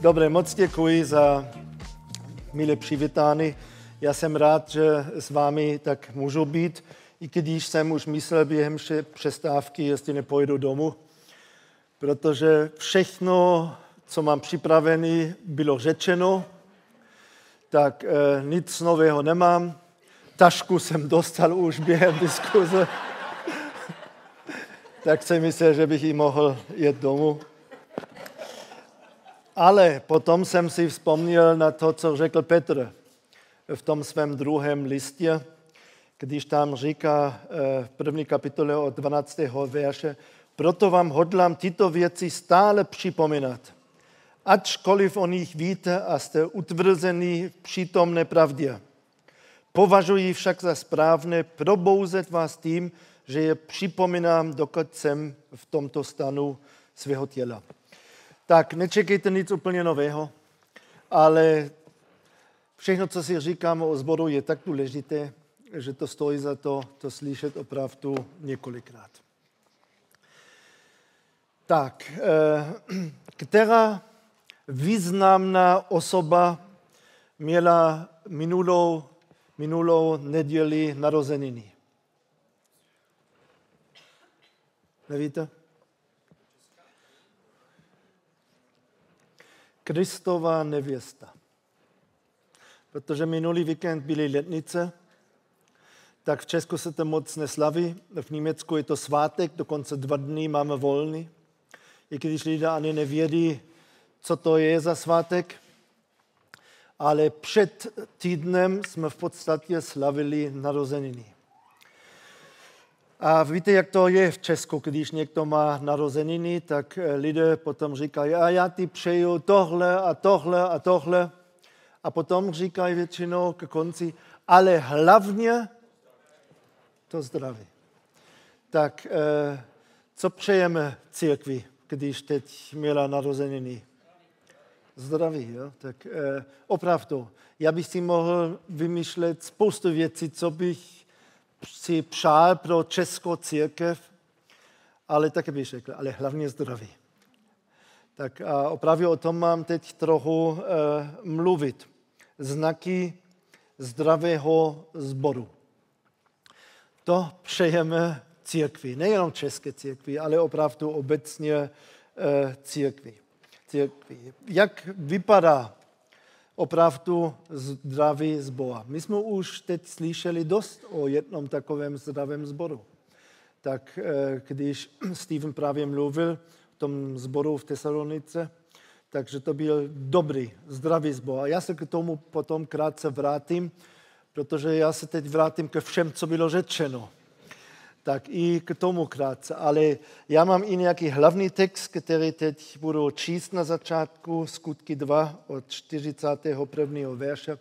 Dobré, moc děkuji za milé přivítání. Já jsem rád, že s vámi tak můžu být, i když jsem už myslel během přestávky, jestli nepojdu domů, protože všechno, co mám připravené, bylo řečeno, tak eh, nic nového nemám. Tašku jsem dostal už během diskuze, tak jsem myslel, že bych ji mohl jet domů. Ale potom jsem si vzpomněl na to, co řekl Petr v tom svém druhém listě, když tam říká eh, v první kapitole od 12. verše, proto vám hodlám tyto věci stále připomínat, ačkoliv o nich víte a jste utvrzený v přítomné pravdě. Považuji však za správné probouzet vás tím, že je připomínám, dokud jsem v tomto stanu svého těla. Tak nečekejte nic úplně nového, ale všechno, co si říkám o zboru, je tak důležité, že to stojí za to, to slyšet opravdu několikrát. Tak, eh, která významná osoba měla minulou, minulou neděli narozeniny? Nevíte? Kristova nevěsta. Protože minulý víkend byly letnice, tak v Česku se to moc neslaví. V Německu je to svátek, dokonce dva dny máme volný. I když lidé ani nevědí, co to je za svátek. Ale před týdnem jsme v podstatě slavili narozeniny. A víte, jak to je v Česku, když někdo má narozeniny, tak eh, lidé potom říkají, a já ti přeju tohle a tohle a tohle. A potom říkají většinou k konci, ale hlavně to zdraví. Tak eh, co přejeme církvi, když teď měla narozeniny? Zdraví, jo? Tak eh, opravdu, já bych si mohl vymýšlet spoustu věcí, co bych si přál pro českou církev, ale také bych řekl, ale hlavně zdraví. Tak a opravdu o tom mám teď trochu uh, mluvit. Znaky zdravého zboru. To přejeme církvi, nejenom české církvi, ale opravdu obecně uh, církvi. církvi. Jak vypadá opravdu zdravý zbor. My jsme už teď slyšeli dost o jednom takovém zdravém zboru. Tak eh, když Steven právě mluvil o tom zboru v Tesalonice, takže to byl dobrý, zdravý zbor. A já se k tomu potom krátce vrátím, protože já se teď vrátím ke všem, co bylo řečeno tak i k tomu krátce. Ale já mám i nějaký hlavní text, který teď budu číst na začátku, skutky 2 od 41. verše,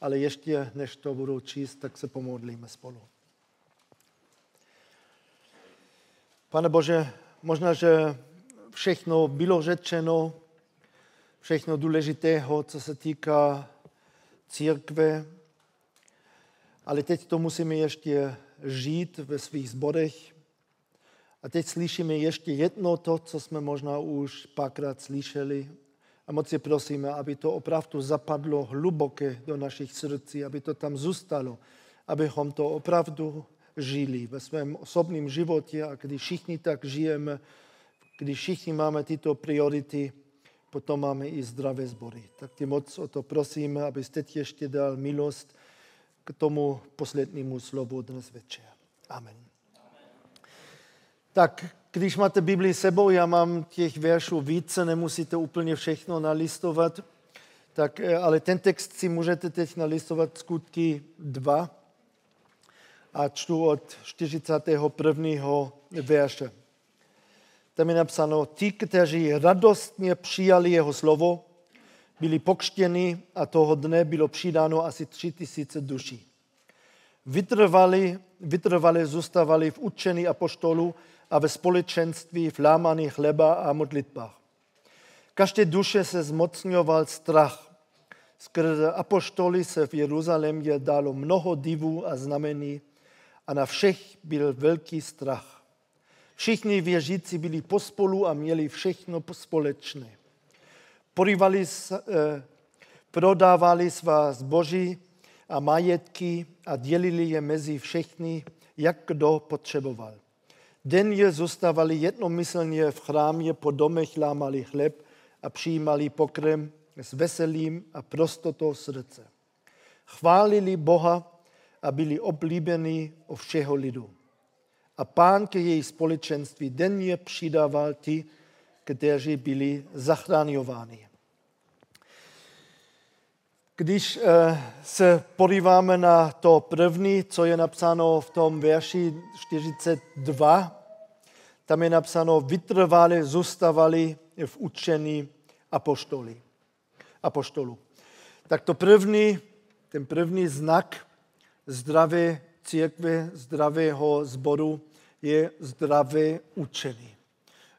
ale ještě než to budu číst, tak se pomodlíme spolu. Pane Bože, možná, že všechno bylo řečeno, všechno důležitého, co se týká církve, ale teď to musíme ještě žít ve svých zborech. A teď slyšíme ještě jedno to, co jsme možná už párkrát slyšeli. A moc je prosíme, aby to opravdu zapadlo hluboké do našich srdcí, aby to tam zůstalo, abychom to opravdu žili ve svém osobním životě a když všichni tak žijeme, když všichni máme tyto priority, potom máme i zdravé zbory. Tak tě moc o to prosíme, abyste ještě dal milost, k tomu poslednímu slovu dnes večer. Amen. Tak, když máte Bibli sebou, já mám těch veršů více, nemusíte úplně všechno nalistovat, tak, eh, ale ten text si můžete teď nalistovat skutky 2 a čtu od 41. verše. Tam je napsáno, ti, kteří radostně přijali jeho slovo, byli pokštěni a toho dne bylo přidáno asi tři tisíce duší. Vytrvali, vytrvali zůstávali v učení apoštolu a ve společenství v lámaní chleba a modlitbách. Každé duše se zmocňoval strach. Skrze apoštoly se v Jeruzalémě dalo mnoho divů a znamení a na všech byl velký strach. Všichni věřící byli pospolu a měli všechno společné. Porývali, prodávali svá zboží a majetky a dělili je mezi všechny, jak kdo potřeboval. Denně zůstávali jednomyslně v chrámě, po domech lámali chleb a přijímali pokrm s veselým a prostotou srdce. Chválili Boha a byli oblíbení o všeho lidu. A pán ke její společenství denně přidával ti, kteří byli zachráňováni. Když eh, se podíváme na to první, co je napsáno v tom verši 42, tam je napsáno, vytrvali, zůstavali v učení apoštoli, apoštolu. Tak to první, ten první znak zdravé církve, zdravého zboru je zdravé učení.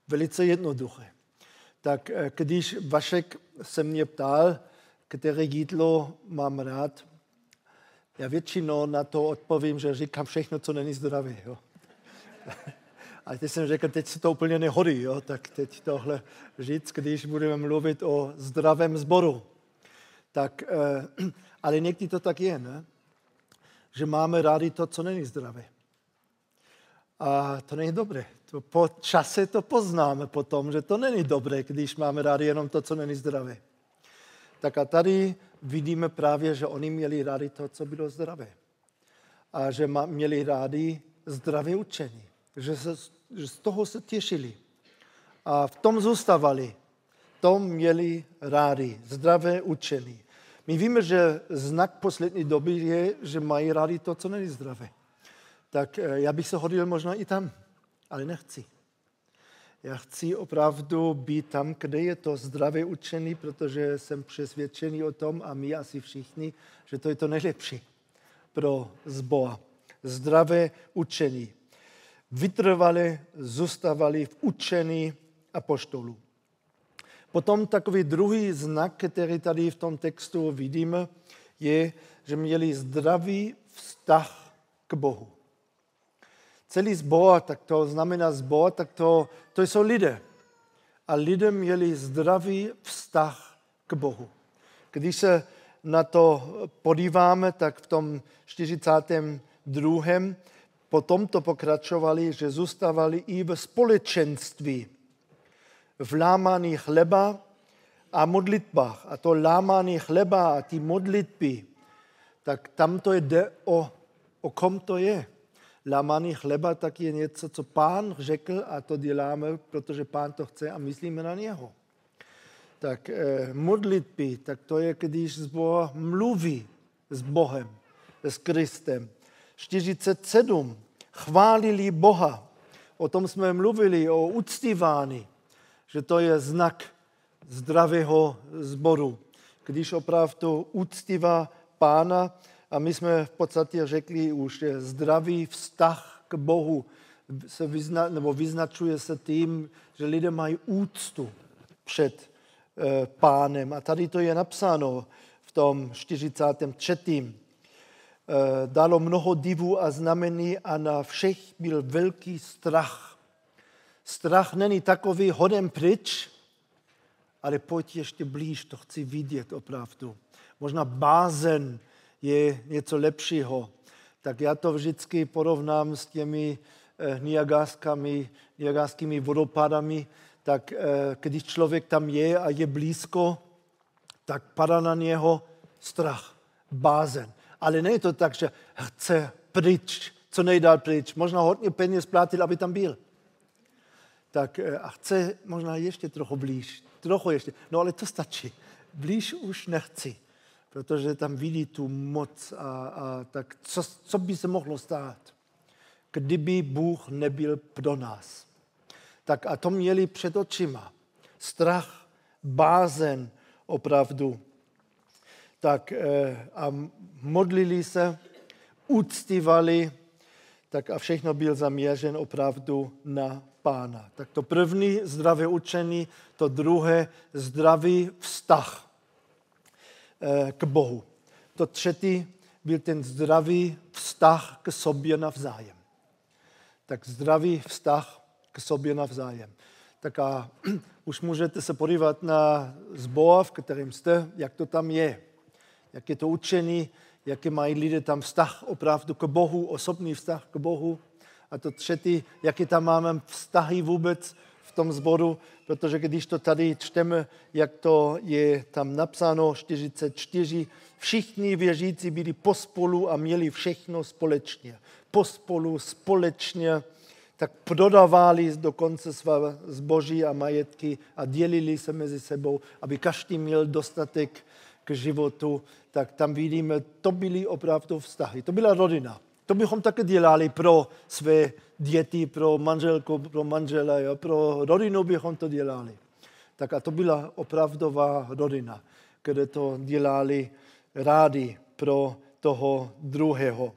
Velice jednoduché. Tak eh, když Vašek se mě ptal, které jídlo mám rád, já většinou na to odpovím, že říkám všechno, co není zdravé. Jo. A teď jsem řekl, teď se to úplně nehodí, jo? tak teď tohle říct, když budeme mluvit o zdravém zboru. Tak, eh, ale někdy to tak je, ne? že máme rádi to, co není zdravé. A to není dobré. To po čase to poznáme potom, že to není dobré, když máme rádi jenom to, co není zdravé. Tak a tady vidíme právě, že oni měli rádi to, co bylo zdravé. A že měli rádi zdravé učení. Že, se, že z toho se těšili. A v tom zůstávali. Tom měli rádi zdravé učení. My víme, že znak poslední doby je, že mají rádi to, co není zdravé. Tak eh, já bych se hodil možná i tam, ale nechci. Já chci opravdu být tam, kde je to zdravé učení, protože jsem přesvědčený o tom, a my asi všichni, že to je to nejlepší pro zboa. Zdravé učení. Vytrvali, zůstávali v učení apoštolů. Potom takový druhý znak, který tady v tom textu vidíme, je, že měli zdravý vztah k Bohu celý zbor, tak to znamená zbor, tak to, to jsou lidé. A lidé měli zdravý vztah k Bohu. Když se na to podíváme, tak v tom 42. potom to pokračovali, že zůstávali i v společenství, v lámání chleba a modlitbách. A to lámání chleba a ty modlitby, tak tam to jde o, o kom to je lámaný chleba tak je něco, co pán řekl a to děláme, protože pán to chce a myslíme na něho. Tak eh, modlitby, tak to je, když zbor mluví s Bohem, s Kristem. 47. Chválili Boha. O tom jsme mluvili, o uctívání, že to je znak zdravého zboru. Když opravdu uctívá pána, a my jsme v podstatě řekli už, že zdravý vztah k Bohu se vyzna, nebo vyznačuje se tím, že lidé mají úctu před e, pánem. A tady to je napsáno v tom 43. E, eh, dalo mnoho divů a znamení a na všech byl velký strach. Strach není takový hodem pryč, ale pojď ještě blíž, to chci vidět opravdu. Možná bázen, je něco lepšího. Tak já to vždycky porovnám s těmi eh, niagarskými vodopádami, tak eh, když člověk tam je a je blízko, tak padá na něho strach, bázen. Ale není to tak, že chce pryč, co nejdál pryč. Možná hodně peněz platil, aby tam byl. Tak eh, a chce možná ještě trochu blíž, trochu ještě. No ale to stačí. Blíž už nechci protože tam vidí tu moc a, a tak co, co by se mohlo stát, kdyby Bůh nebyl pro nás. Tak a to měli před očima. Strach, bázen opravdu. Tak eh, a modlili se, uctívali, tak a všechno byl zaměřen opravdu na pána. Tak to první zdravé učení, to druhé zdravý vztah k Bohu. To třetí byl ten zdravý vztah k sobě navzájem. Tak zdravý vztah k sobě navzájem. Tak a už můžete se podívat na zbor, v kterém jste, jak to tam je. Jak je to učení, jaký mají lidé tam vztah opravdu k Bohu, osobní vztah k Bohu. A to třetí, jaké tam máme vztahy vůbec tom zboru, protože když to tady čteme, jak to je tam napsáno, 44, všichni věřící byli pospolu a měli všechno společně. Pospolu, společně, tak prodávali dokonce své zboží a majetky a dělili se mezi sebou, aby každý měl dostatek k životu, tak tam vidíme, to byly opravdu vztahy. To byla rodina. To bychom také dělali pro své děti, pro manželku, pro manžela, jo? pro rodinu bychom to dělali. Tak a to byla opravdová rodina, kde to dělali rádi pro toho druhého.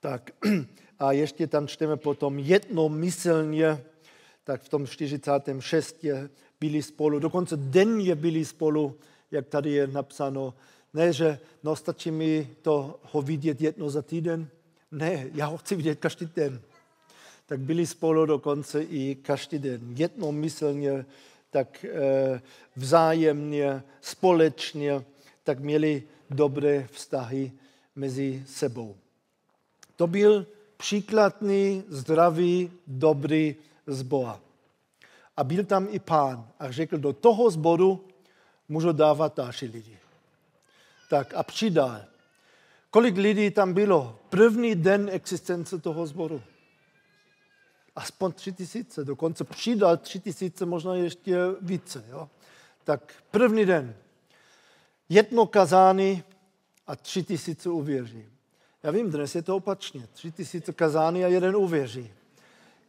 Tak a ještě tam čteme potom jednomyslně, tak v tom 46. byli spolu, dokonce denně byli spolu, jak tady je napsáno, ne, že no, stačí mi to ho vidět jedno za týden. Ne, já ho chci vidět každý den. Tak byli spolu dokonce i každý den. Jednomyslně, tak e, vzájemně, společně, tak měli dobré vztahy mezi sebou. To byl příkladný, zdravý, dobrý zbor. A byl tam i pán a řekl, do toho zboru můžu dávat další lidi tak a přidal. Kolik lidí tam bylo? První den existence toho sboru. Aspoň tři tisíce, dokonce přidal tři tisíce, možná ještě více. Jo? Tak první den. Jedno kazání a tři tisíce uvěří. Já vím, dnes je to opačně. Tři tisíce kazání a jeden uvěří.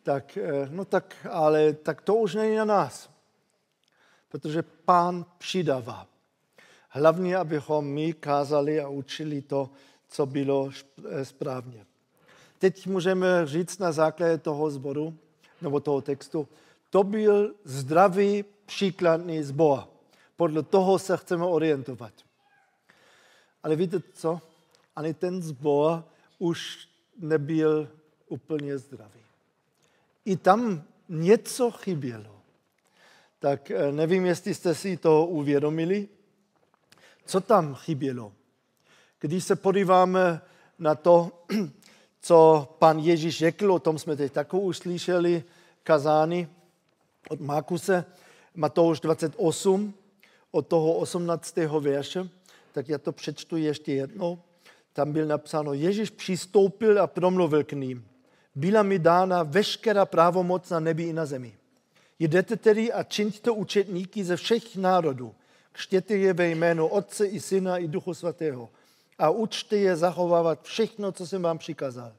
Tak, eh, no tak, ale tak to už není na nás. Protože pán přidává. Hlavně, abychom my kázali a učili to, co bylo eh, správně. Teď můžeme říct na základě toho zboru, nebo toho textu, to byl zdravý, příkladný zbor. Podle toho se chceme orientovat. Ale víte co? Ani ten zbor už nebyl úplně zdravý. I tam něco chybělo. Tak eh, nevím, jestli jste si to uvědomili, co tam chybělo? Když se podíváme na to, co pan Ježíš řekl, o tom jsme teď takovou uslyšeli kazání od Markuse, Matouš 28, od toho 18. verše, tak já to přečtu ještě jednou. Tam byl napsáno, Ježíš přistoupil a promluvil k ním. Byla mi dána veškerá právomoc na nebi i na zemi. Jdete tedy a čiňte učetníky ze všech národů Křtěte je ve jménu Otce i Syna i Duchu Svatého a učte je zachovávat všechno, co jsem vám přikázal.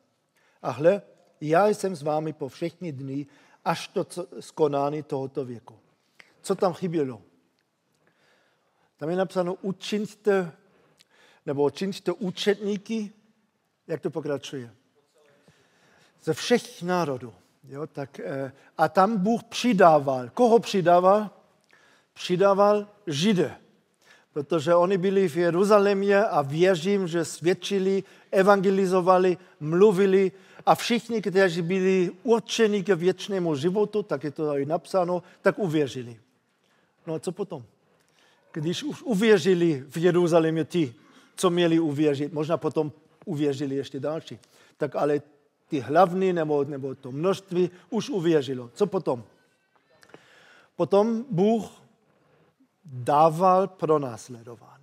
A hle, já jsem s vámi po všechny dny, až to skonání tohoto věku. Co tam chybělo? Tam je napsáno, učiňte, nebo učiňte účetníky, jak to pokračuje? Ze všech národů. Jo, tak, eh, a tam Bůh přidával. Koho přidával? Přidával Židé, protože oni byli v Jeruzalémě a věřím, že svědčili, evangelizovali, mluvili a všichni, kteří byli určeni k věčnému životu, tak je to i napsáno, tak uvěřili. No a co potom? Když už uvěřili v Jeruzalémě ti, co měli uvěřit, možná potom uvěřili ještě další, tak ale ty hlavní nebo, nebo to množství už uvěřilo. Co potom? Potom Bůh dával pro následování.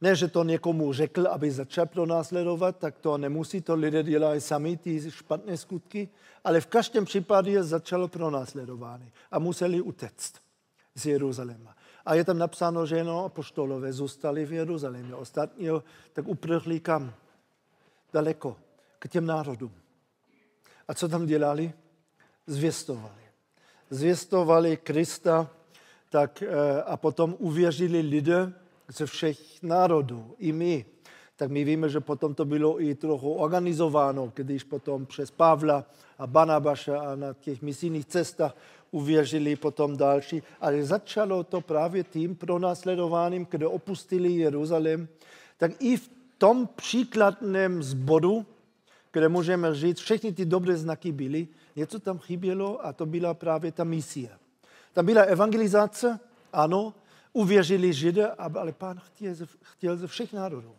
Ne, že to někomu řekl, aby začal pro následovat, tak to nemusí, to lidé dělají sami, ty špatné skutky, ale v každém případě začalo pro následování a museli utéct z Jeruzaléma. A je tam napsáno, že jenom apoštolové zůstali v Jeruzalémě. Ostatní tak uprchli kam? Daleko, k těm národům. A co tam dělali? Zvěstovali. Zvěstovali Krista, tak, eh, a potom uvěřili lidé ze všech národů, i my. Tak my víme, že potom to bylo i trochu organizováno, když potom přes Pavla a Banabaša a na těch misijních cestách uvěřili potom další. Ale začalo to právě tím pronásledováním, kde opustili Jeruzalém. Tak i v tom příkladném zboru, kde můžeme říct, všechny ty dobré znaky byly, něco tam chybělo a to byla právě ta misie. Tam byla evangelizace, ano, uvěřili Židé, ale pán chtěl, chtěl ze všech národů.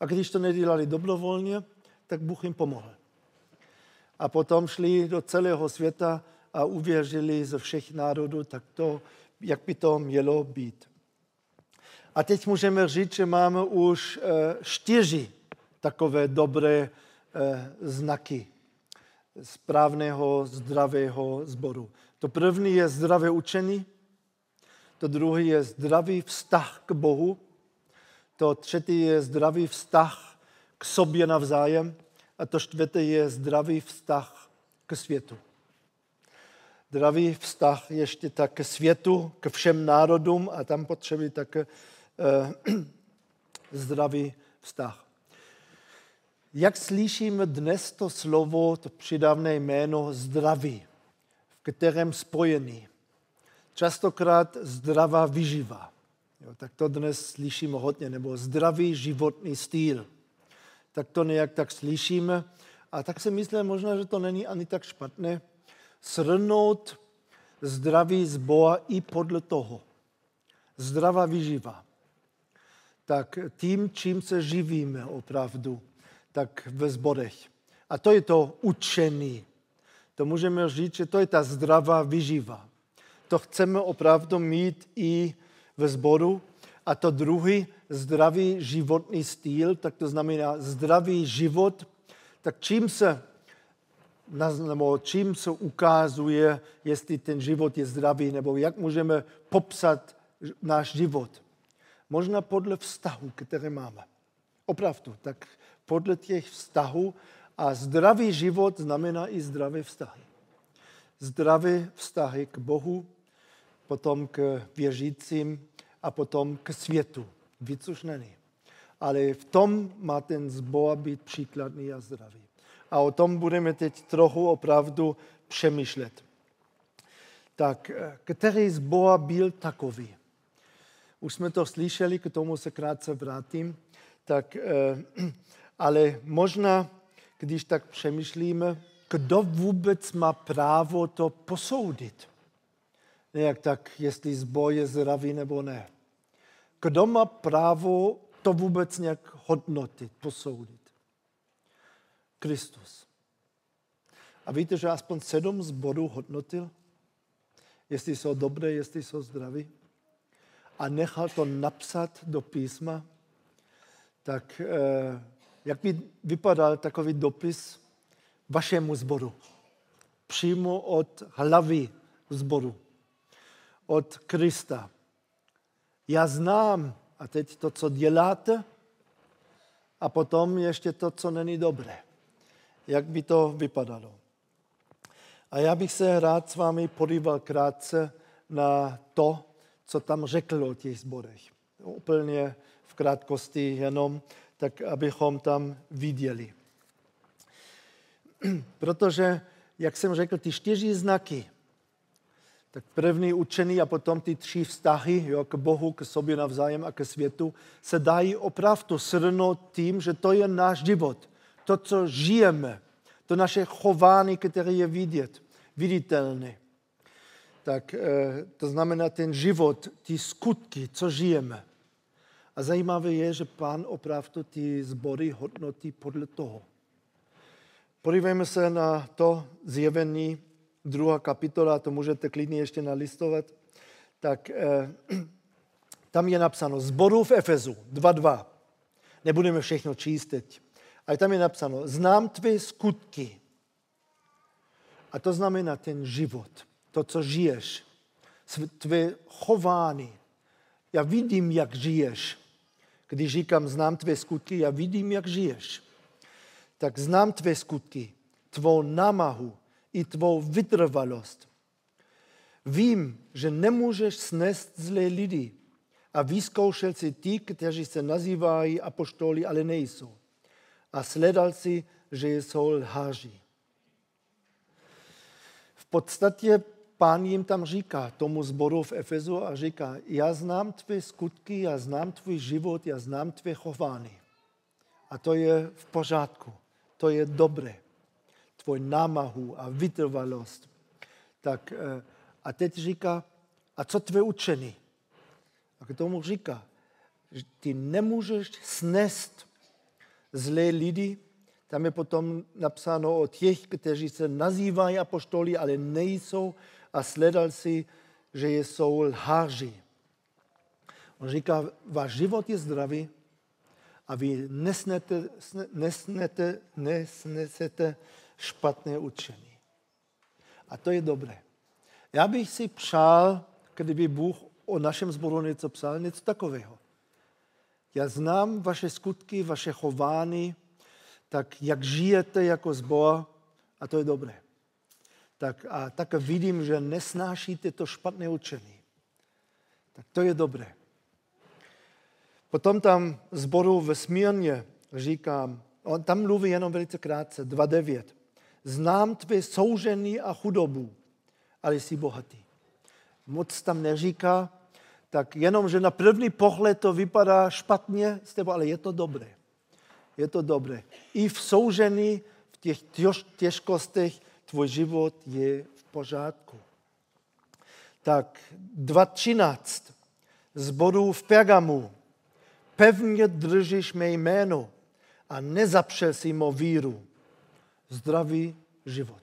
A když to nedělali dobrovolně, tak Bůh jim pomohl. A potom šli do celého světa a uvěřili ze všech národů, tak to, jak by to mělo být. A teď můžeme říct, že máme už eh, čtyři takové dobré eh, znaky správného, zdravého zboru. To první je zdravé učení, to druhé je zdravý vztah k Bohu, to třetí je zdravý vztah k sobě navzájem a to čtvrté je zdravý vztah k světu. Zdravý vztah ještě tak k světu, k všem národům a tam potřebuje také eh, zdravý vztah. Jak slyšíme dnes to slovo, to přidavné jméno zdraví, kterém spojený? Častokrát zdravá vyživa. Jo, tak to dnes slyšíme hodně, nebo zdravý životní styl. Tak to nějak tak slyšíme. A tak si myslím možná, že to není ani tak špatné. Srnout zdraví z Boha i podle toho. Zdravá vyživa. Tak tím, čím se živíme opravdu, tak ve zborech. A to je to učení. To můžeme říct, že to je ta zdravá vyživa. To chceme opravdu mít i ve sboru. A to druhý, zdravý životní styl, tak to znamená zdravý život, tak čím se, nebo čím se ukazuje, jestli ten život je zdravý, nebo jak můžeme popsat náš život. Možná podle vztahu, které máme. Opravdu, tak podle těch vztahů. A zdravý život znamená i zdravé vztahy. Zdravé vztahy k Bohu, potom k věřícím a potom k světu. Víc už není. Ale v tom má ten zbor být příkladný a zdravý. A o tom budeme teď trochu opravdu přemýšlet. Tak, který zbor byl takový? Už jsme to slyšeli, k tomu se krátce vrátím. Tak, ale možná, když tak přemýšlíme, kdo vůbec má právo to posoudit? Nějak tak, jestli zbor je zdravý nebo ne. Kdo má právo to vůbec nějak hodnotit, posoudit? Kristus. A víte, že aspoň sedm zborů hodnotil, jestli jsou dobré, jestli jsou zdraví. A nechal to napsat do písma, tak eh, jak by vypadal takový dopis vašemu zboru? Přímo od hlavy zboru od Krista. Já znám, a teď to, co děláte, a potom ještě to, co není dobré. Jak by to vypadalo? A já bych se rád s vámi podíval krátce na to, co tam řekl o těch zborech. Úplně v krátkosti jenom, tak abychom tam viděli. Protože, jak jsem řekl, ty čtyři znaky, tak první učení a potom ty tři vztahy jo, k Bohu, k sobě navzájem a ke světu se dají opravdu shrnout tím, že to je náš život. To, co žijeme, to naše chování, které je vidět, viditelné. Tak eh, to znamená ten život, ty skutky, co žijeme. A zajímavé je, že pán opravdu ty zbory hodnotí podle toho. Podívejme se na to zjevení druhá kapitola, to můžete klidně ještě nalistovat, tak eh, tam je napsáno zboru v Efezu 2.2. Nebudeme všechno číst teď. Ale tam je napsáno, znám tvé skutky. A to znamená ten život, to, co žiješ, tvé chování. Já vidím, jak žiješ. Když říkám, znám tvé skutky, já vidím, jak žiješ. Tak znám tvé skutky, tvou námahu, i tvou vytrvalost. Vím, že nemůžeš snést zlé lidi a vyzkoušel si ty, kteří se nazývají apoštoli, ale nejsou. A sledal si, že jsou lháři. V podstatě pán jim tam říká, tomu zboru v Efezu a říká, já znám tvé skutky, já znám tvůj život, já znám tvé chování. A to je v pořádku, to je dobré tvoji námahu a vytrvalost. Tak eh, a teď říká, a co tvé učení? A k tomu říká, že ty nemůžeš snést zlé lidi, tam je potom napsáno o těch, kteří se nazývají apoštoli, ale nejsou a sledal si, že jsou lháři. On říká, váš život je zdravý a vy nesnete, nesnete, nesnesete špatné učení. A to je dobré. Já bych si přál, kdyby Bůh o našem zboru něco psal, něco takového. Já znám vaše skutky, vaše chování, tak jak žijete jako zbor, a to je dobré. Tak, a tak vidím, že nesnášíte to špatné učení. Tak to je dobré. Potom tam zboru ve Smírně říkám, on tam mluví jenom velice krátce, 2.9. Znám tvé soužení a chudobu, ale jsi bohatý. Moc tam neříká, tak jenom, že na první pohled to vypadá špatně s tebou, ale je to dobré. Je to dobré. I v soužení, v těch těžkostech, tvůj život je v pořádku. Tak 2.13 z bodu v Pergamu. Pevně držíš mé jméno a nezapřel si mou víru. Zdravý život.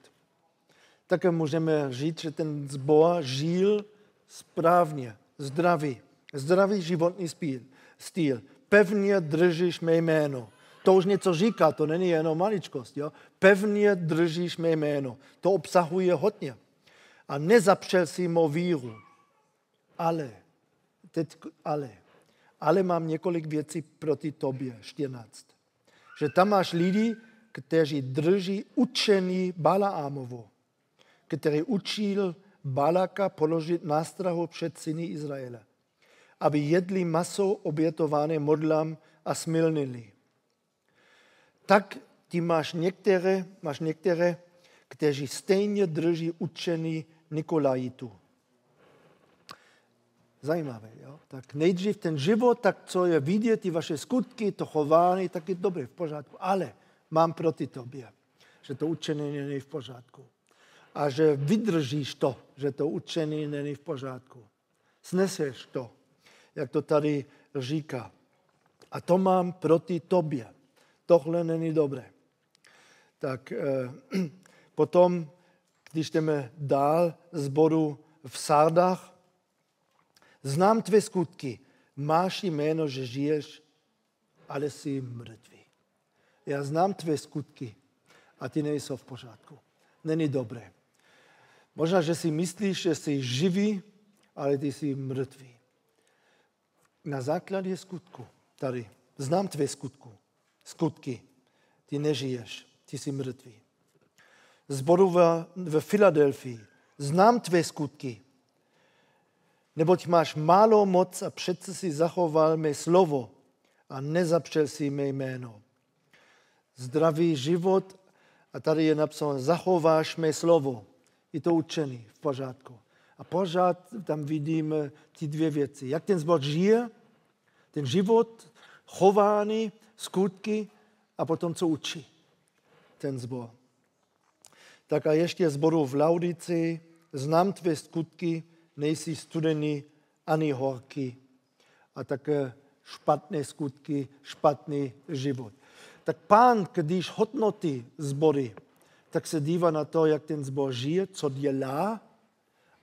Také můžeme říct, že ten zbor žil správně, zdravý. Zdravý životní styl. Pevně držíš mé jméno. To už něco říká, to není jenom maličkost. Jo? Pevně držíš mé jméno. To obsahuje hodně. A nezapřel si mou víru. Ale, teď ale, ale mám několik věcí proti tobě, 14. Že tam máš lidi, kteří drží učení Balaamovo, který učil Balaka položit nástrahu před syny Izraele, aby jedli maso obětované modlám a smilnili tak ty máš některé, máš některé, kteří stejně drží učení Nikolajitu. Zajímavé, jo? Tak nejdřív ten život, tak co je vidět, ty vaše skutky, to chování, tak je dobré, v pořádku. Ale mám proti tobě, že to učení není v pořádku. A že vydržíš to, že to učení není v pořádku. Sneseš to, jak to tady říká. A to mám proti tobě tohle není dobré. Tak eh, potom, když jdeme dál z bodu v Sardách, znám tvé skutky, máš jméno, že žiješ, ale jsi mrtvý. Já znám tvé skutky a ty nejsou v pořádku. Není dobré. Možná, že si myslíš, že jsi živý, ale ty jsi mrtvý. Na základě skutku tady. Znám tvé skutku skutky. Ty nežiješ, ty jsi mrtvý. Zboru ve, ve Filadelfii. Znám tvé skutky. Neboť máš málo moc a přece si zachoval mé slovo a nezapřel si mé jméno. Zdravý život, a tady je napsáno, zachováš mé slovo. Je to učený v pořádku. A pořád tam vidíme ty dvě věci. Jak ten zbor žije, ten život, chování, skutky a potom, co učí ten zbor. Tak a ještě zboru v Laudici, znám tvé skutky, nejsi studený ani horký. A také špatné skutky, špatný život. Tak pán, když hodnotí zbory, tak se dívá na to, jak ten zbor žije, co dělá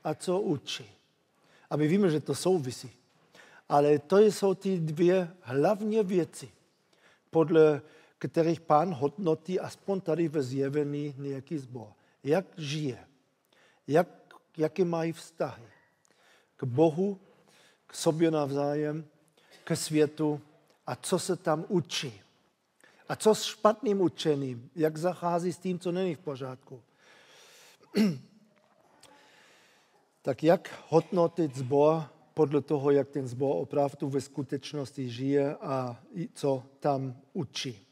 a co učí. A my víme, že to souvisí. Ale to jsou ty dvě hlavní věci podle kterých pán hodnotí aspoň tady ve zjevení nějaký zbor. Jak žije, jak, jaké mají vztahy k Bohu, k sobě navzájem, ke světu a co se tam učí. A co s špatným učením, jak zachází s tím, co není v pořádku. tak jak hodnotit zbor podle toho, jak ten zbor opravdu ve skutečnosti žije a co tam učí.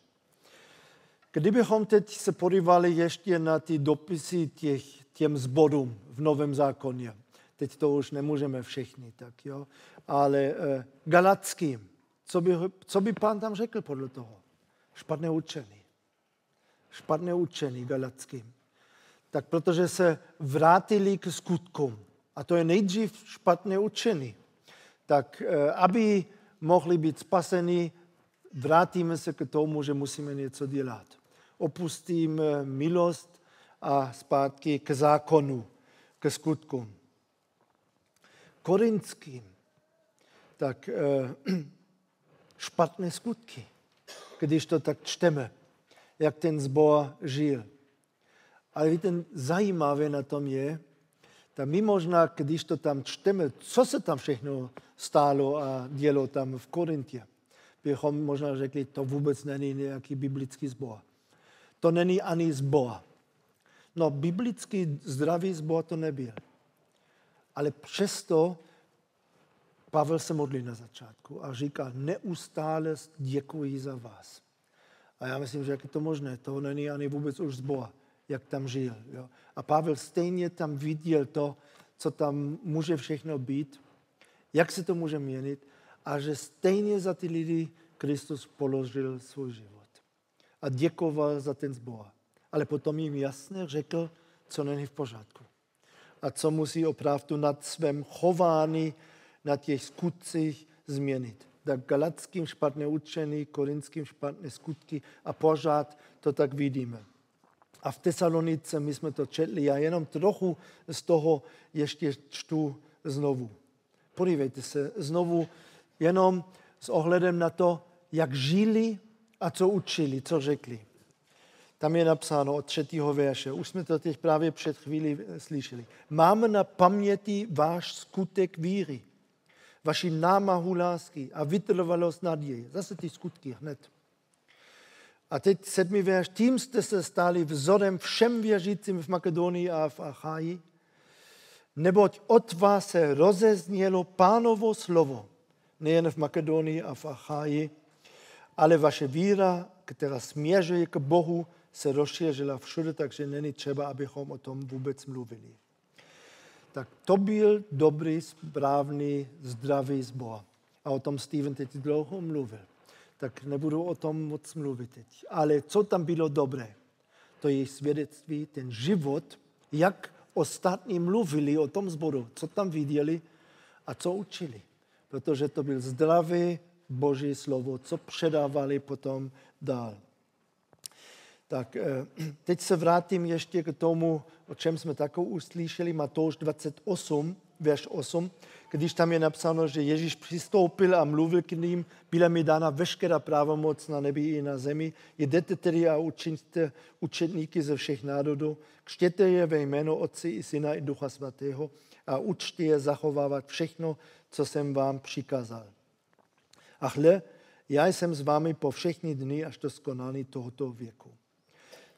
Kdybychom teď se podívali ještě na ty dopisy těch, těm zborům v Novém zákoně, teď to už nemůžeme všichni, tak jo, ale eh, galackým, co by, co by pán tam řekl podle toho? Špatné učení. Špatné učení galackým. Tak protože se vrátili k skutkům. A to je nejdřív špatné učení. Tak eh, aby mohli být spaseni, vrátíme se k tomu, že musíme něco dělat. Opustíme milost a zpátky k zákonu, ke skutkům. Korinským, tak eh, špatné skutky, když to tak čteme, jak ten zbor žil. Ale víte, zajímavé na tom je, tak my možná, když to tam čteme, co se tam všechno stálo a dělo tam v Korintě, bychom možná řekli, to vůbec není nějaký biblický zbor. To není ani zbor. No, biblický zdravý zbor to nebyl. Ale přesto Pavel se modlí na začátku a říká, neustále děkuji za vás. A já myslím, že jak je to možné, to není ani vůbec už zbor, jak tam žil. Jo. A Pavel stejně tam viděl to, co tam může všechno být, jak se to může měnit a že stejně za ty lidi Kristus položil svůj život. A děkoval za ten zbor. Ale potom jim jasně řekl, co není v pořádku. A co musí opravdu nad svém chování, na těch skutcích změnit. Tak galackým špatné učení, korinským špatné skutky a pořád to tak vidíme. A v Tesalonice my jsme to četli, já jenom trochu z toho ještě čtu znovu. Podívejte se znovu jenom s ohledem na to, jak žili a co učili, co řekli. Tam je napsáno od třetího verše, už jsme to teď právě před chvíli slyšeli. Máme na paměti váš skutek víry, vaši námahu lásky a vytrvalost naděje. Zase ty skutky hned. A teď sedmý verš. Tím jste se stali vzorem všem věřícím v Makedonii a v Achaji, neboť od vás se rozeznělo pánovo slovo, nejen v Makedonii a v Achaji, ale vaše víra, která směřuje k Bohu, se rozšířila všude, takže není třeba, abychom o tom vůbec mluvili. Tak to byl dobrý, správný, zdravý zbor. A o tom Steven teď dlouho mluvil. Tak nebudu o tom moc mluvit teď. Ale co tam bylo dobré? To je svědectví, ten život, jak ostatní mluvili o tom zboru, co tam viděli a co učili. Protože to byl zdravý Boží slovo, co předávali potom dál. Tak eh, teď se vrátím ještě k tomu, o čem jsme takovou uslyšeli, Matouš 28, verš 8, když tam je napsáno, že Ježíš přistoupil a mluvil k ním, byla mi dána veškerá právomoc na nebi i na zemi. Jdete tedy a učiňte učetníky ze všech národů, křtěte je ve jméno Otci i Syna i Ducha Svatého a učte je zachovávat všechno, co jsem vám přikázal. A hle, já jsem s vámi po všechny dny až do skonání tohoto věku.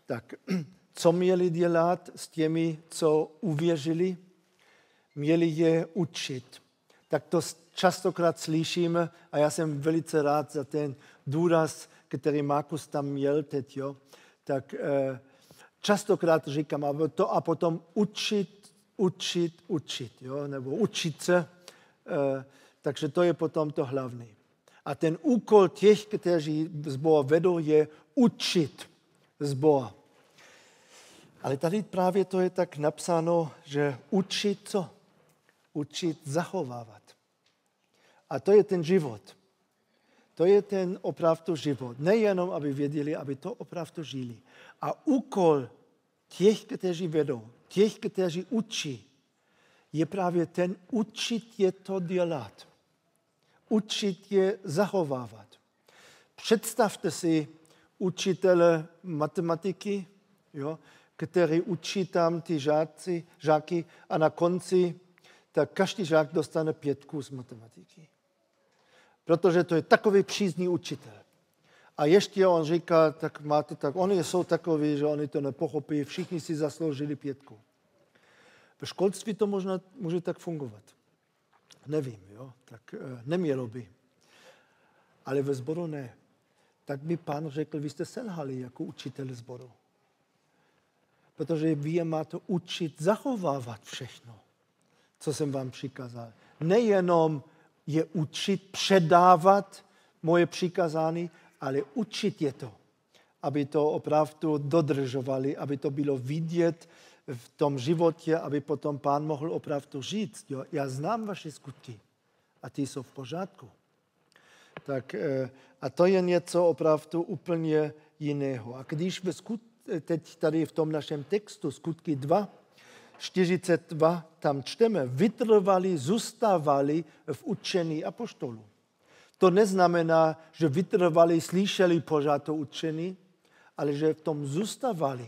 Tak co měli dělat s těmi, co uvěřili? Měli je učit. Tak to častokrát slyšíme a já jsem velice rád za ten důraz, který Markus tam měl teď. Jo? Tak eh, častokrát říkám, a, to, a potom učit, učit, učit, jo? nebo učit se. Eh, takže to je potom to hlavní. A ten úkol těch, kteří zbor vedou, je učit zbor. Ale tady právě to je tak napsáno, že učit co? Učit zachovávat. A to je ten život. To je ten opravdu život. Nejenom, aby věděli, aby to opravdu žili. A úkol těch, kteří vedou, těch, kteří učí, je právě ten učit je to dělat. Učit je zachovávat. Představte si učitele matematiky, jo, který učí tam ty žáci, žáky a na konci tak každý žák dostane pětku z matematiky. Protože to je takový přízný učitel. A ještě on říká, tak máte tak, oni jsou takoví, že oni to nepochopí, všichni si zasloužili pětku. Ve školství to možná může tak fungovat. Nevím, jo? tak e, nemělo by. Ale ve sboru ne. Tak by pán řekl, vy jste selhali jako učitel sboru protože vy je máte učit zachovávat všechno, co jsem vám přikázal. Nejenom je učit předávat moje přikázání, ale učit je to, aby to opravdu dodržovali, aby to bylo vidět v tom životě, aby potom pán mohl opravdu říct, jo, já znám vaše skutky a ty jsou v pořádku. Tak, eh, a to je něco opravdu úplně jiného. A když ve skut, teď tady v tom našem textu, skutky 2, 42, tam čteme, vytrvali, zůstávali v učení apoštolů. To neznamená, že vytrvali, slyšeli pořád to učení, ale že v tom zůstávali,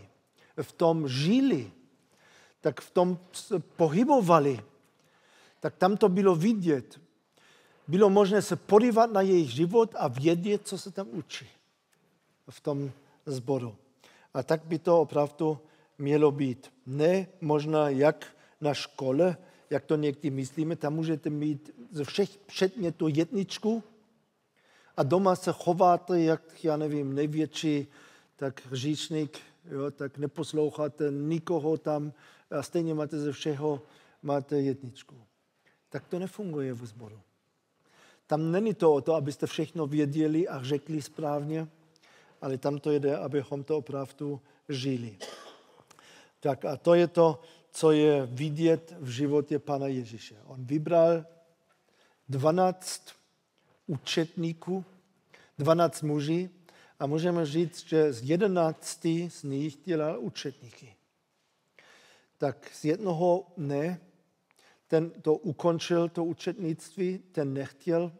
v tom žili, tak v tom pohybovali. Tak tam to bylo vidět. Bylo možné se podívat na jejich život a vědět, co se tam učí v tom zboru. A tak by to opravdu mělo být. Ne možná jak na škole, jak to někdy myslíme, tam můžete mít ze všech předmětů jedničku a doma se chováte, jak, já nevím, největší tak říšník, jo, tak neposloucháte nikoho tam a stejně máte ze všeho máte jedničku. Tak to nefunguje v sboru. Tam není to o to, abyste všechno věděli a řekli správně, ale tam to jde, abychom to opravdu žili. Tak a to je to, co je vidět v životě Pana Ježíše. On vybral 12 účetníků, 12 muží a můžeme říct, že z 11 z nich dělal účetníky. Tak z jednoho ne, ten to ukončil, to účetnictví, ten nechtěl.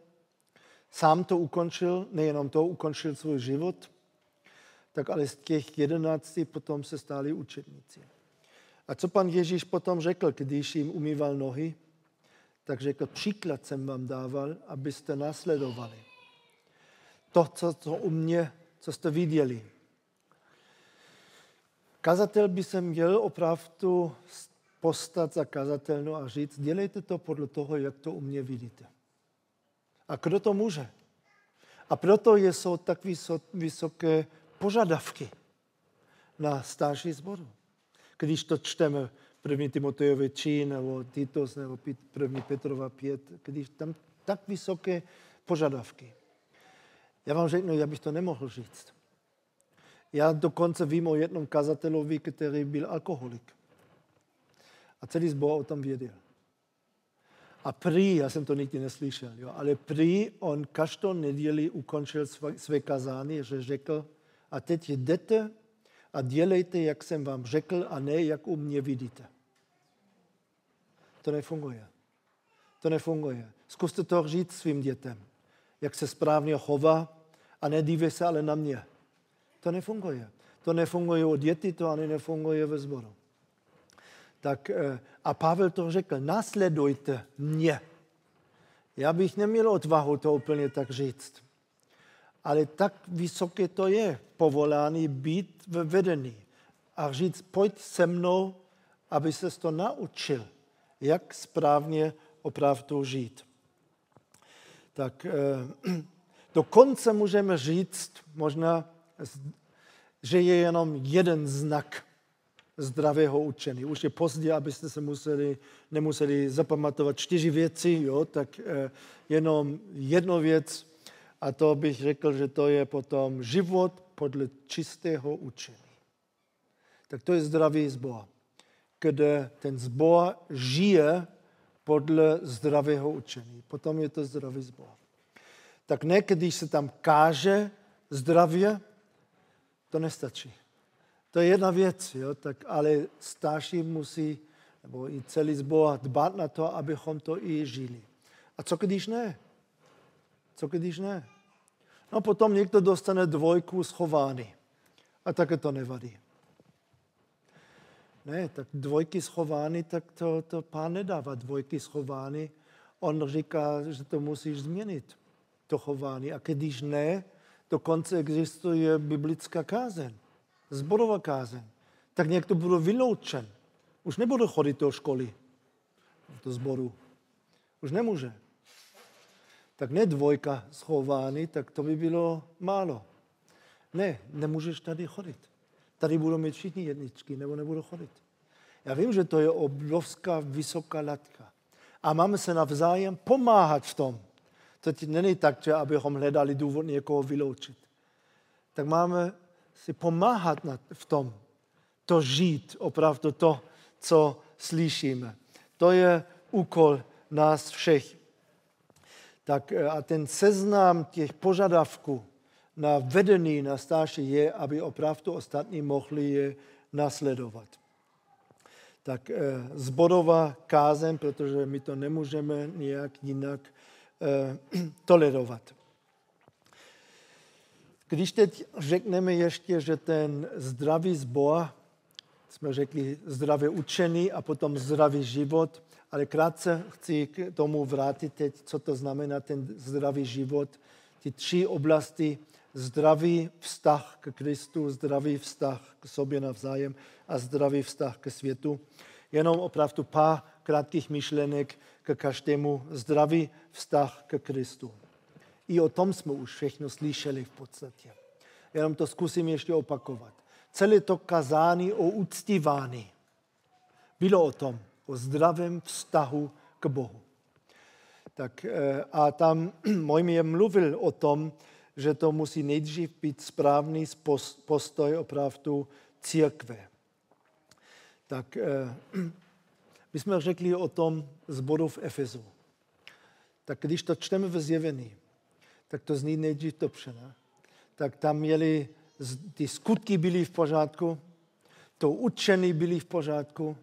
Sám to ukončil, nejenom to, ukončil svůj život, tak ale z těch jedenácti potom se stali učedníci. A co pan Ježíš potom řekl, když jim umýval nohy? Tak řekl, příklad jsem vám dával, abyste následovali. To, co, co u mě, co jste viděli. Kazatel by se měl opravdu postat za kazatelnu a říct, dělejte to podle toho, jak to u mě vidíte. A kdo to může? A proto jsou tak vysoké požadavky na starší zboru. Když to čteme první Timotejovi 3 nebo Titos nebo první Petrova 5, když tam tak vysoké požadavky. Já vám řeknu, já bych to nemohl říct. Já dokonce vím o jednom kazatelovi, který byl alkoholik. A celý zbor o tom věděl. A prý, já jsem to nikdy neslyšel, jo, ale prý on každou neděli ukončil své, své kazání, že řekl, a teď jdete a dělejte, jak jsem vám řekl, a ne, jak u mě vidíte. To nefunguje. To nefunguje. Zkuste to říct svým dětem, jak se správně chová a nedívej se ale na mě. To nefunguje. To nefunguje od dětí, to ani nefunguje ve sboru. Tak, eh, a Pavel to řekl, následujte mě. Já bych neměl odvahu to úplně tak říct ale tak vysoké to je povolání být ve vedení a říct, pojď se mnou, aby se to naučil, jak správně opravdu žít. Tak eh, dokonce můžeme říct možná, že je jenom jeden znak zdravého učení. Už je pozdě, abyste se museli, nemuseli zapamatovat čtyři věci, jo? tak eh, jenom jednu věc a to bych řekl, že to je potom život podle čistého učení. Tak to je zdravý zbor, kde ten zbor žije podle zdravého učení. Potom je to zdravý zbor. Tak ne, když se tam káže zdravě, to nestačí. To je jedna věc, jo? Tak, ale starší musí, nebo i celý zbor, dbát na to, abychom to i žili. A co když ne? Co když ne? No potom někdo dostane dvojku schovány. A také to nevadí. Ne, tak dvojky schovány, tak to, to pán nedává dvojky schovány. On říká, že to musíš změnit, to chování. A když ne, dokonce existuje biblická kázeň, zborová kázeň. Tak někdo bude vyloučen. Už nebude chodit do školy, do zboru. Už nemůže tak ne dvojka schovány, tak to by bylo málo. Ne, nemůžeš tady chodit. Tady budou mít všichni jedničky, nebo nebudou chodit. Já vím, že to je obrovská vysoká latka. A máme se navzájem pomáhat v tom. To není tak, že abychom hledali důvod někoho vyloučit. Tak máme si pomáhat v tom, to žít, opravdu to, co slyšíme. To je úkol nás všech. Tak eh, a ten seznam těch požadavků na vedení na starší je, aby opravdu ostatní mohli je nasledovat. Tak eh, zborová kázem, protože my to nemůžeme nějak jinak eh, tolerovat. Když teď řekneme ještě, že ten zdravý zbor, jsme řekli zdravě učený a potom zdravý život, ale krátce chci k tomu vrátit teď, co to znamená ten zdravý život. Ty tři oblasti, zdravý vztah k Kristu, zdravý vztah k sobě navzájem a zdravý vztah ke světu. Jenom opravdu pár krátkých myšlenek k každému zdravý vztah k Kristu. I o tom jsme už všechno slyšeli v podstatě. Jenom to zkusím ještě opakovat. Celé to kazání o uctívání bylo o tom, o zdravém vztahu k Bohu. Tak, eh, a tam Mojmír mluvil o tom, že to musí nejdřív být správný postoj opravdu církve. Tak eh, my jsme řekli o tom zboru v Efezu. Tak když to čteme ve zjevení, tak to zní nejdřív dobře. Ne? Tak tam měli, ty skutky byly v pořádku, to učení byly v pořádku,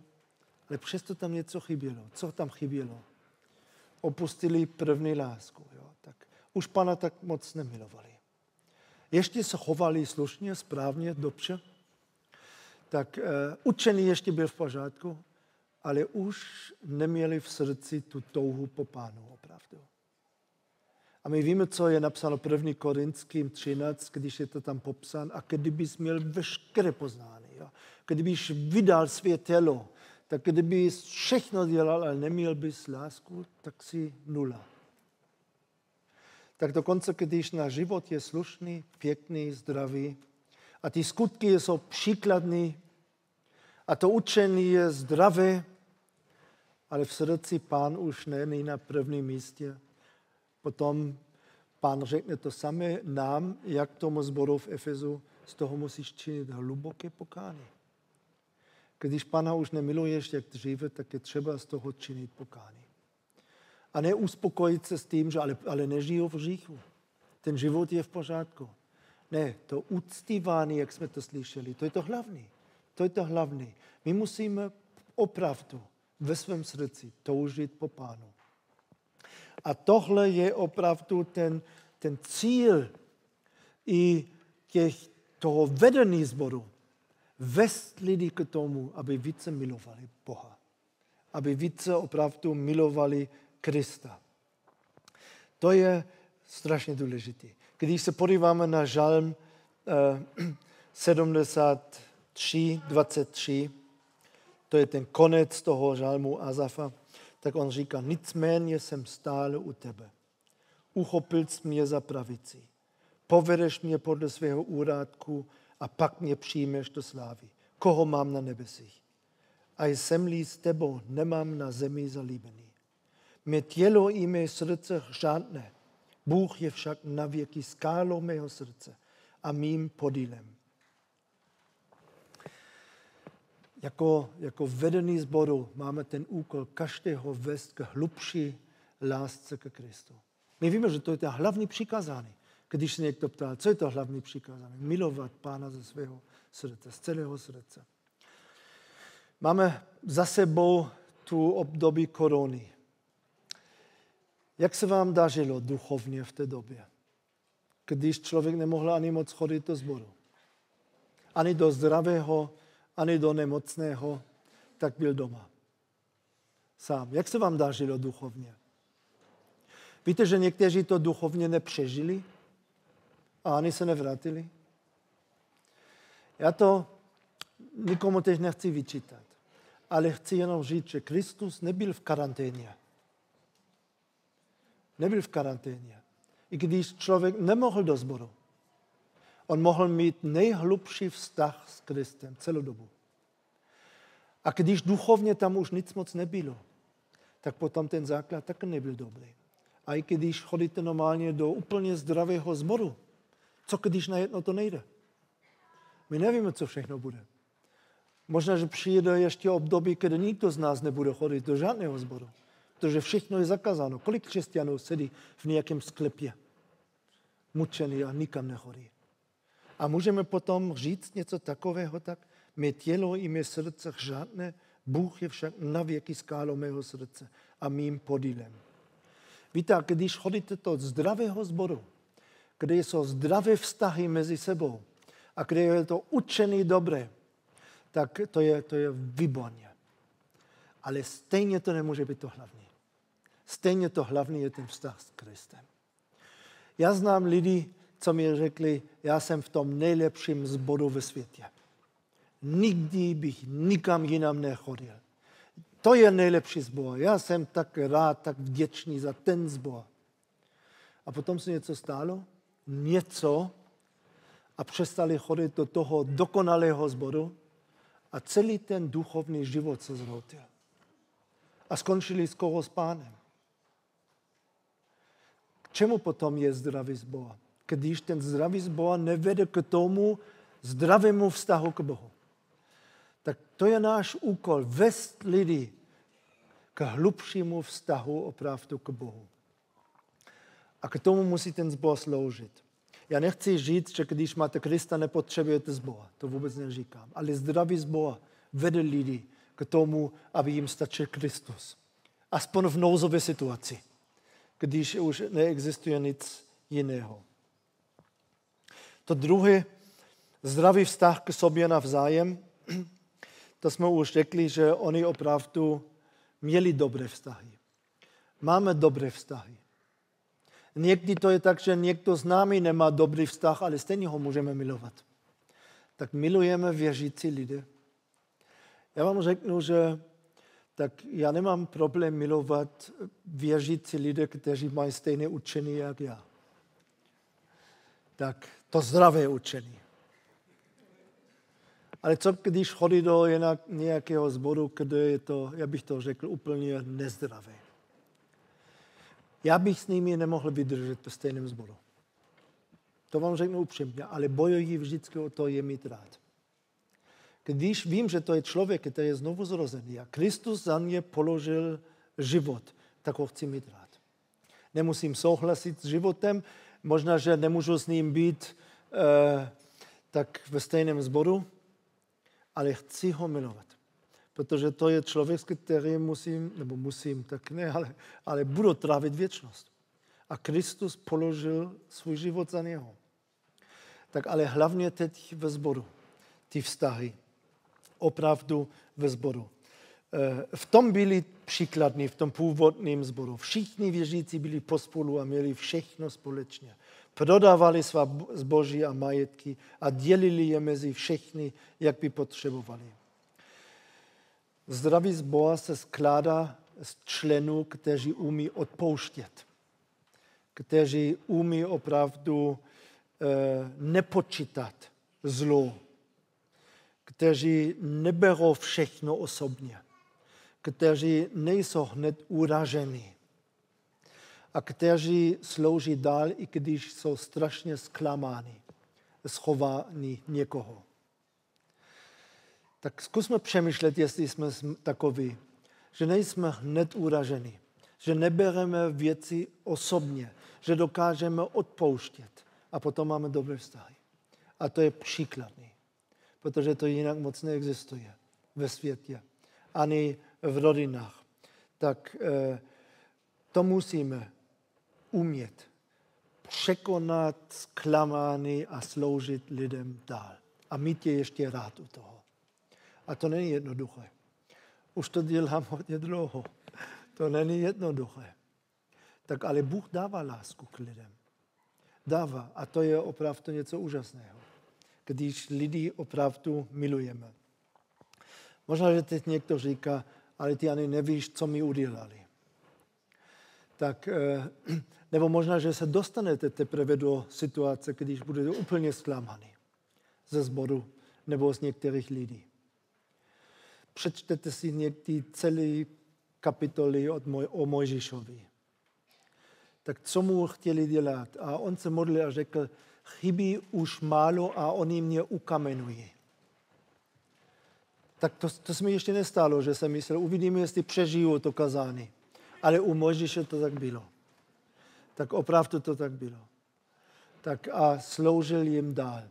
ale přesto tam něco chybělo. Co tam chybělo? Opustili první lásku. Jo? Tak už pana tak moc nemilovali. Ještě se chovali slušně, správně, dobře. Tak uh, učení ještě byl v pořádku, ale už neměli v srdci tu touhu po pánu opravdu. A my víme, co je napsáno 1. Korinským 13, když je to tam popsán. A kdybys měl veškeré poznání, jo? kdybys vydal své tělo, tak kdybys všechno dělal, ale neměl bys lásku, tak si nula. Tak dokonce, když náš život je slušný, pěkný, zdravý a ty skutky jsou příkladný a to učení je zdravé, ale v srdci pán už není na prvním místě, Potom pán řekne to samé nám, jak tomu zboru v Efezu, z toho musíš činit hluboké pokání. Když pana už nemiluješ jak dříve, tak je třeba z toho činit pokání. A ne uspokojit se s tím, že ale, ale nežiju v říchu. Ten život je v pořádku. Ne, to uctívání, jak jsme to slyšeli, to je to hlavní. To je to hlavní. My musíme opravdu ve svém srdci toužit po pánu. A tohle je opravdu ten, ten cíl i těch, toho vedení zboru. Vést lidi k tomu, aby více milovali Boha. Aby více opravdu milovali Krista. To je strašně důležité. Když se podíváme na žalm eh, 73, 23, to je ten konec toho žalmu Azafa, tak on říká, nicméně jsem stále u tebe. Uchopil jsi mě za pravici. Povedeš mě podle svého úrádku a pak mě přijmeš do slávy. Koho mám na nebesích? A jsem-li s tebou, nemám na zemi zalíbený. Mé tělo i mé srdce žádné. Bůh je však na věky skálou mého srdce a mým podílem. jako, jako vedený zboru máme ten úkol každého vést k hlubší lásce ke Kristu. My víme, že to je to hlavní přikázání. Když se někdo ptá, co je to hlavní přikázání? Milovat Pána ze svého srdce, z celého srdce. Máme za sebou tu období korony. Jak se vám dařilo duchovně v té době? Když člověk nemohl ani moc chodit do sboru. Ani do zdravého ani do nemocného, tak byl doma. Sám. Jak se vám dařilo duchovně? Víte, že někteří to duchovně nepřežili a ani se nevrátili? Já to nikomu teď nechci vyčítat, ale chci jenom říct, že Kristus nebyl v karanténě. Nebyl v karanténě. I když člověk nemohl do sboru, On mohl mít nejhlubší vztah s Kristem celou dobu. A když duchovně tam už nic moc nebylo, tak potom ten základ taky nebyl dobrý. A i když chodíte normálně do úplně zdravého zboru, co když najednou to nejde? My nevíme, co všechno bude. Možná, že přijde ještě období, kdy nikdo z nás nebude chodit do žádného sboru, protože všechno je zakázáno. Kolik křesťanů sedí v nějakém sklepě, mučený a nikam nechodí. A můžeme potom říct něco takového, tak mé tělo i mé srdce žádné, Bůh je však na věky skálo mého srdce a mým podílem. Víte, když chodíte do zdravého sboru, kde jsou zdravé vztahy mezi sebou a kde je to učený dobré, tak to je, to je výborně. Ale stejně to nemůže být to hlavní. Stejně to hlavní je ten vztah s Kristem. Já znám lidi, co mi řekli, já jsem v tom nejlepším zboru ve světě. Nikdy bych nikam jinam nechodil. To je nejlepší zbor. Já jsem tak rád, tak vděčný za ten zbor. A potom se něco stalo, něco a přestali chodit do toho dokonalého zboru a celý ten duchovní život se zhroutil. A skončili skoro s pánem. K čemu potom je zdravý zbor? Když ten zdravý zbor nevede k tomu zdravému vztahu k Bohu. Tak to je náš úkol, vést lidi k hlubšímu vztahu opravdu k Bohu. A k tomu musí ten zbor sloužit. Já nechci říct, že když máte Krista, nepotřebujete zbor. To vůbec neříkám. Ale zdravý zbor vede lidi k tomu, aby jim stačil Kristus. Aspoň v nouzové situaci, když už neexistuje nic jiného. To druhé, zdravý vztah k sobě navzájem, to jsme už řekli, že oni opravdu měli dobré vztahy. Máme dobré vztahy. Někdy to je tak, že někdo s námi nemá dobrý vztah, ale stejně ho můžeme milovat. Tak milujeme věřící lidé. Já vám řeknu, že tak já nemám problém milovat věřící lidé, kteří mají stejné učení jak já. Tak to zdravé učení. Ale co když chodí do nějakého zboru, kde je to, já bych to řekl, úplně nezdravé. Já bych s nimi nemohl vydržet ve stejném zboru. To vám řeknu upřímně, ale bojují vždycky o to je mít rád. Když vím, že to je člověk, který je znovu zrozený a Kristus za mě položil život, tak ho chci mít rád. Nemusím souhlasit s životem, možná, že nemůžu s ním být eh, tak ve stejném zboru, ale chci ho milovat. Protože to je člověk, s kterým musím, nebo musím, tak ne, ale, ale budu trávit věčnost. A Kristus položil svůj život za něho. Tak ale hlavně teď ve sboru, ty vztahy. Opravdu ve sboru. Eh, v tom byli příkladní, v tom původním sboru. Všichni věřící byli pospolu a měli všechno společně prodávali svá zboží a majetky a dělili je mezi všechny, jak by potřebovali. Zdravý zbor se skládá z členů, kteří umí odpouštět, kteří umí opravdu e, nepočítat zlo, kteří neberou všechno osobně, kteří nejsou hned uraženi, a kteří slouží dál, i když jsou strašně zklamáni, schováni někoho. Tak zkusme přemýšlet, jestli jsme takoví, že nejsme hned uraženi, že nebereme věci osobně, že dokážeme odpouštět a potom máme dobré vztahy. A to je příkladný, protože to jinak moc neexistuje ve světě, ani v rodinách. Tak eh, to musíme umět překonat zklamání a sloužit lidem dál. A mít je ještě rád u toho. A to není jednoduché. Už to dělám hodně dlouho. To není jednoduché. Tak ale Bůh dává lásku k lidem. Dává. A to je opravdu něco úžasného. Když lidi opravdu milujeme. Možná, že teď někdo říká, ale ty ani nevíš, co mi udělali. Tak eh, nebo možná, že se dostanete teprve do situace, když budete úplně zklamaný ze sboru nebo z některých lidí. Přečtete si někdy celé kapitoly od Moj- o Mojžišovi. Tak co mu chtěli dělat? A on se modlil a řekl, chybí už málo a oni mě ukamenují. Tak to, to se mi ještě nestalo, že jsem myslel, uvidíme, jestli přežiju to kazání. Ale u Mojžíše to tak bylo. Tak opravdu to tak bylo. Tak a sloužil jim dál.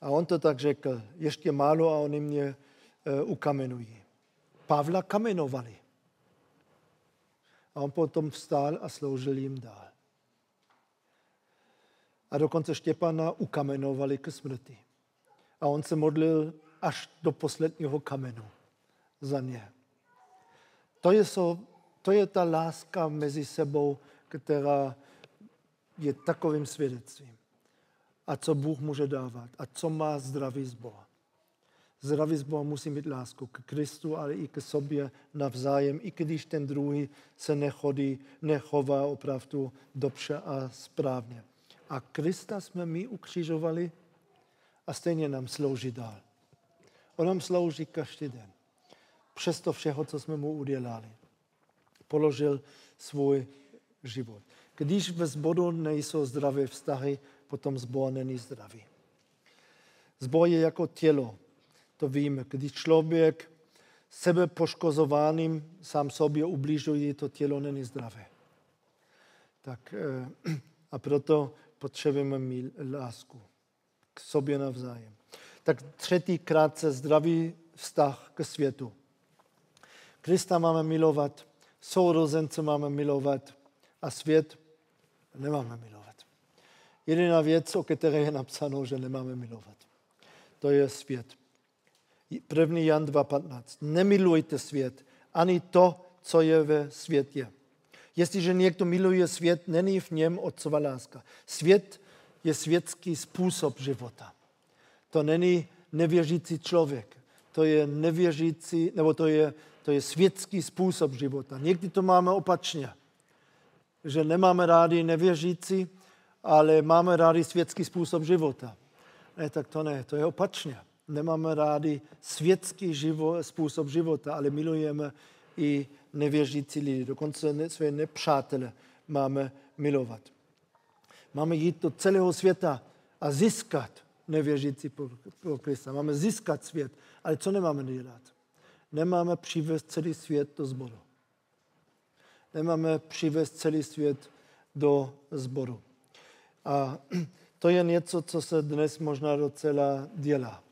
A on to tak řekl, ještě málo a oni mě ukamenují. Pavla kamenovali. A on potom vstál a sloužil jim dál. A dokonce Štěpana ukamenovali k smrti. A on se modlil až do posledního kamenu za ně. To je, so, to je ta láska mezi sebou, která je takovým svědectvím. A co Bůh může dávat. A co má zdravý z Boha. Zdravý z Boha musí mít lásku k Kristu, ale i k sobě navzájem, i když ten druhý se nechodí, nechová opravdu dobře a správně. A Krista jsme my ukřižovali a stejně nám slouží dál. On nám slouží každý den. Přesto všeho, co jsme mu udělali. Položil svůj život. Když ve zboru nejsou zdravé vztahy, potom zbor není zdravý. Zbor je jako tělo. To víme. Když člověk sebe poškozovaným sám sobě ubližuje, to tělo není zdravé. Tak, eh, a proto potřebujeme mít lásku k sobě navzájem. Tak třetí krátce zdravý vztah k světu. Krista máme milovat, sourozence máme milovat a svět nemáme milovat. Jediná věc, o které je napsáno, že nemáme milovat. To je svět. 1. Jan 2.15. Nemilujte svět, ani to, co je ve světě. Jestliže někdo miluje svět, není v něm otcova láska. Svět je světský způsob života. To není nevěřící člověk. To je nevěřící, nebo to je, to je světský způsob života. Někdy to máme opačně. Že nemáme rádi nevěřící, ale máme rádi světský způsob života. Ne, tak to ne, to je opačně. Nemáme rádi světský živo, způsob života, ale milujeme i nevěřící lidi. Dokonce své nepřátele máme milovat. Máme jít do celého světa a získat nevěřící pro Krista. Máme získat svět. Ale co nemáme dělat? Nemáme přivést celý svět do zboru. Nemáme přivést celý svět do zboru. A to je něco, co se dnes možná docela dělá.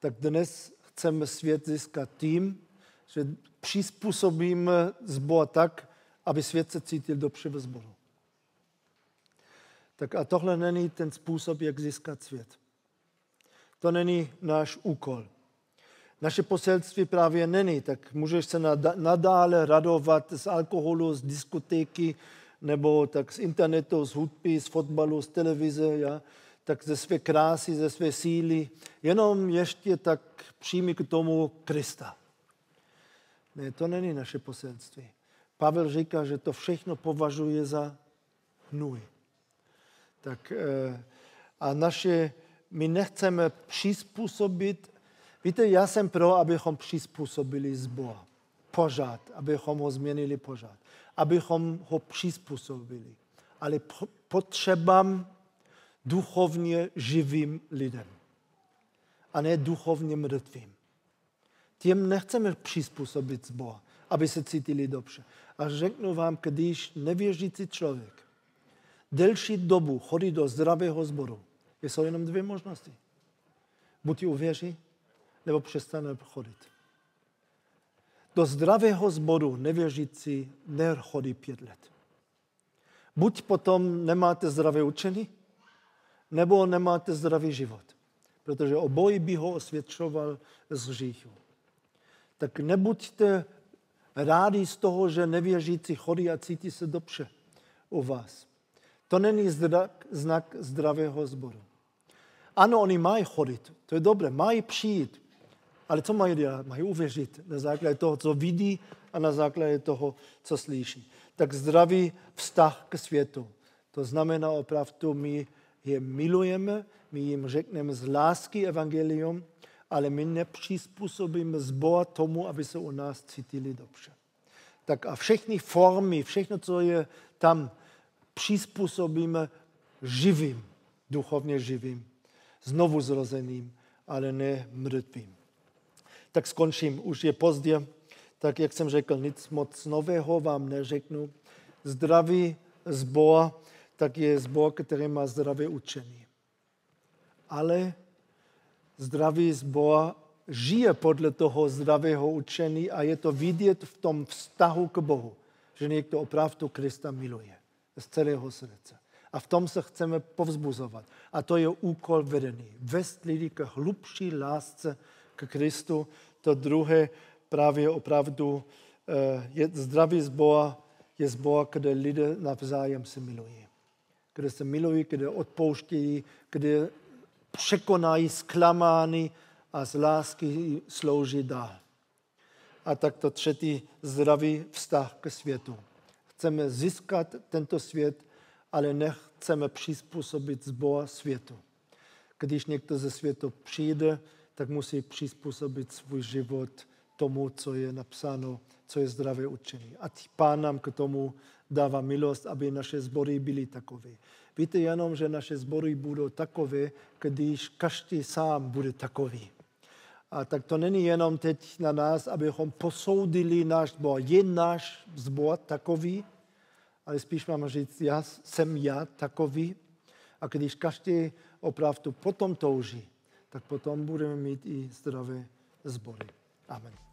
Tak dnes chceme svět získat tím, že přizpůsobíme zbor tak, aby svět se cítil dobře ve zboru. Tak a tohle není ten způsob, jak získat svět. To není náš úkol. Naše poselství právě není, tak můžeš se nadále radovat z alkoholu, z diskotéky, nebo tak z internetu, z hudby, z fotbalu, z televize, ja? Tak ze své krásy, ze své síly, jenom ještě tak přijmi k tomu Krista. Ne, to není naše poselství. Pavel říká, že to všechno považuje za hnůj. Tak, eh, a naše, my nechceme přizpůsobit, víte, já jsem pro, abychom přizpůsobili zbor. Pořád, abychom ho změnili pořád. Abychom ho přizpůsobili. Ale potřebám duchovně živým lidem. A ne duchovně mrtvým. Těm nechceme přizpůsobit zbor, aby se cítili dobře. A řeknu vám, když nevěřící člověk delší dobu chodí do zdravého sboru, jsou jenom dvě možnosti. Buď uvěří, nebo přestane chodit. Do zdravého sboru nevěřící nechodí pět let. Buď potom nemáte zdravé učení, nebo nemáte zdravý život. Protože obojí by ho osvědčoval z hříchu tak nebuďte rádi z toho, že nevěřící chodí a cítí se dobře u vás. To není znak, znak zdravého sboru. Ano, oni mají chodit, to je dobré, mají přijít, ale co mají dělat? Mají uvěřit na základě toho, co vidí a na základě toho, co slyší. Tak zdravý vztah k světu. To znamená opravdu, my je milujeme, my jim řekneme z lásky evangelium, ale my nepřizpůsobíme zbor tomu, aby se u nás cítili dobře. Tak a všechny formy, všechno, co je tam, přizpůsobíme živým, duchovně živým, znovu zrozeným, ale ne mrtvým. Tak skončím, už je pozdě. Tak jak jsem řekl, nic moc nového vám neřeknu. Zdravý zbor, tak je zbor, který má zdravé učení. Ale zdravý zbor žije podle toho zdravého učení a je to vidět v tom vztahu k Bohu, že někdo opravdu Krista miluje z celého srdce. A v tom se chceme povzbuzovat. A to je úkol vedený. Vést lidi k hlubší lásce k Kristu. To druhé právě opravdu eh, je zdravý zbor, je zbor, kde lidé navzájem se milují. Kde se milují, kde odpouštějí, kde překonají zklamání a z lásky slouží dál. A tak to třetí zdravý vztah k světu. Chceme získat tento svět, ale nechceme přizpůsobit zbor světu. Když někdo ze světa přijde, tak musí přizpůsobit svůj život tomu, co je napsáno, co je zdravé učení. A pán nám k tomu dává milost, aby naše sbory byly takové. Víte jenom, že naše sbory budou takové, když každý sám bude takový. A tak to není jenom teď na nás, abychom posoudili náš zbor. Je náš zbor takový, ale spíš mám říct, já jsem já takový. A když každý opravdu potom touží, tak potom budeme mít i zdravé zbory. Amen.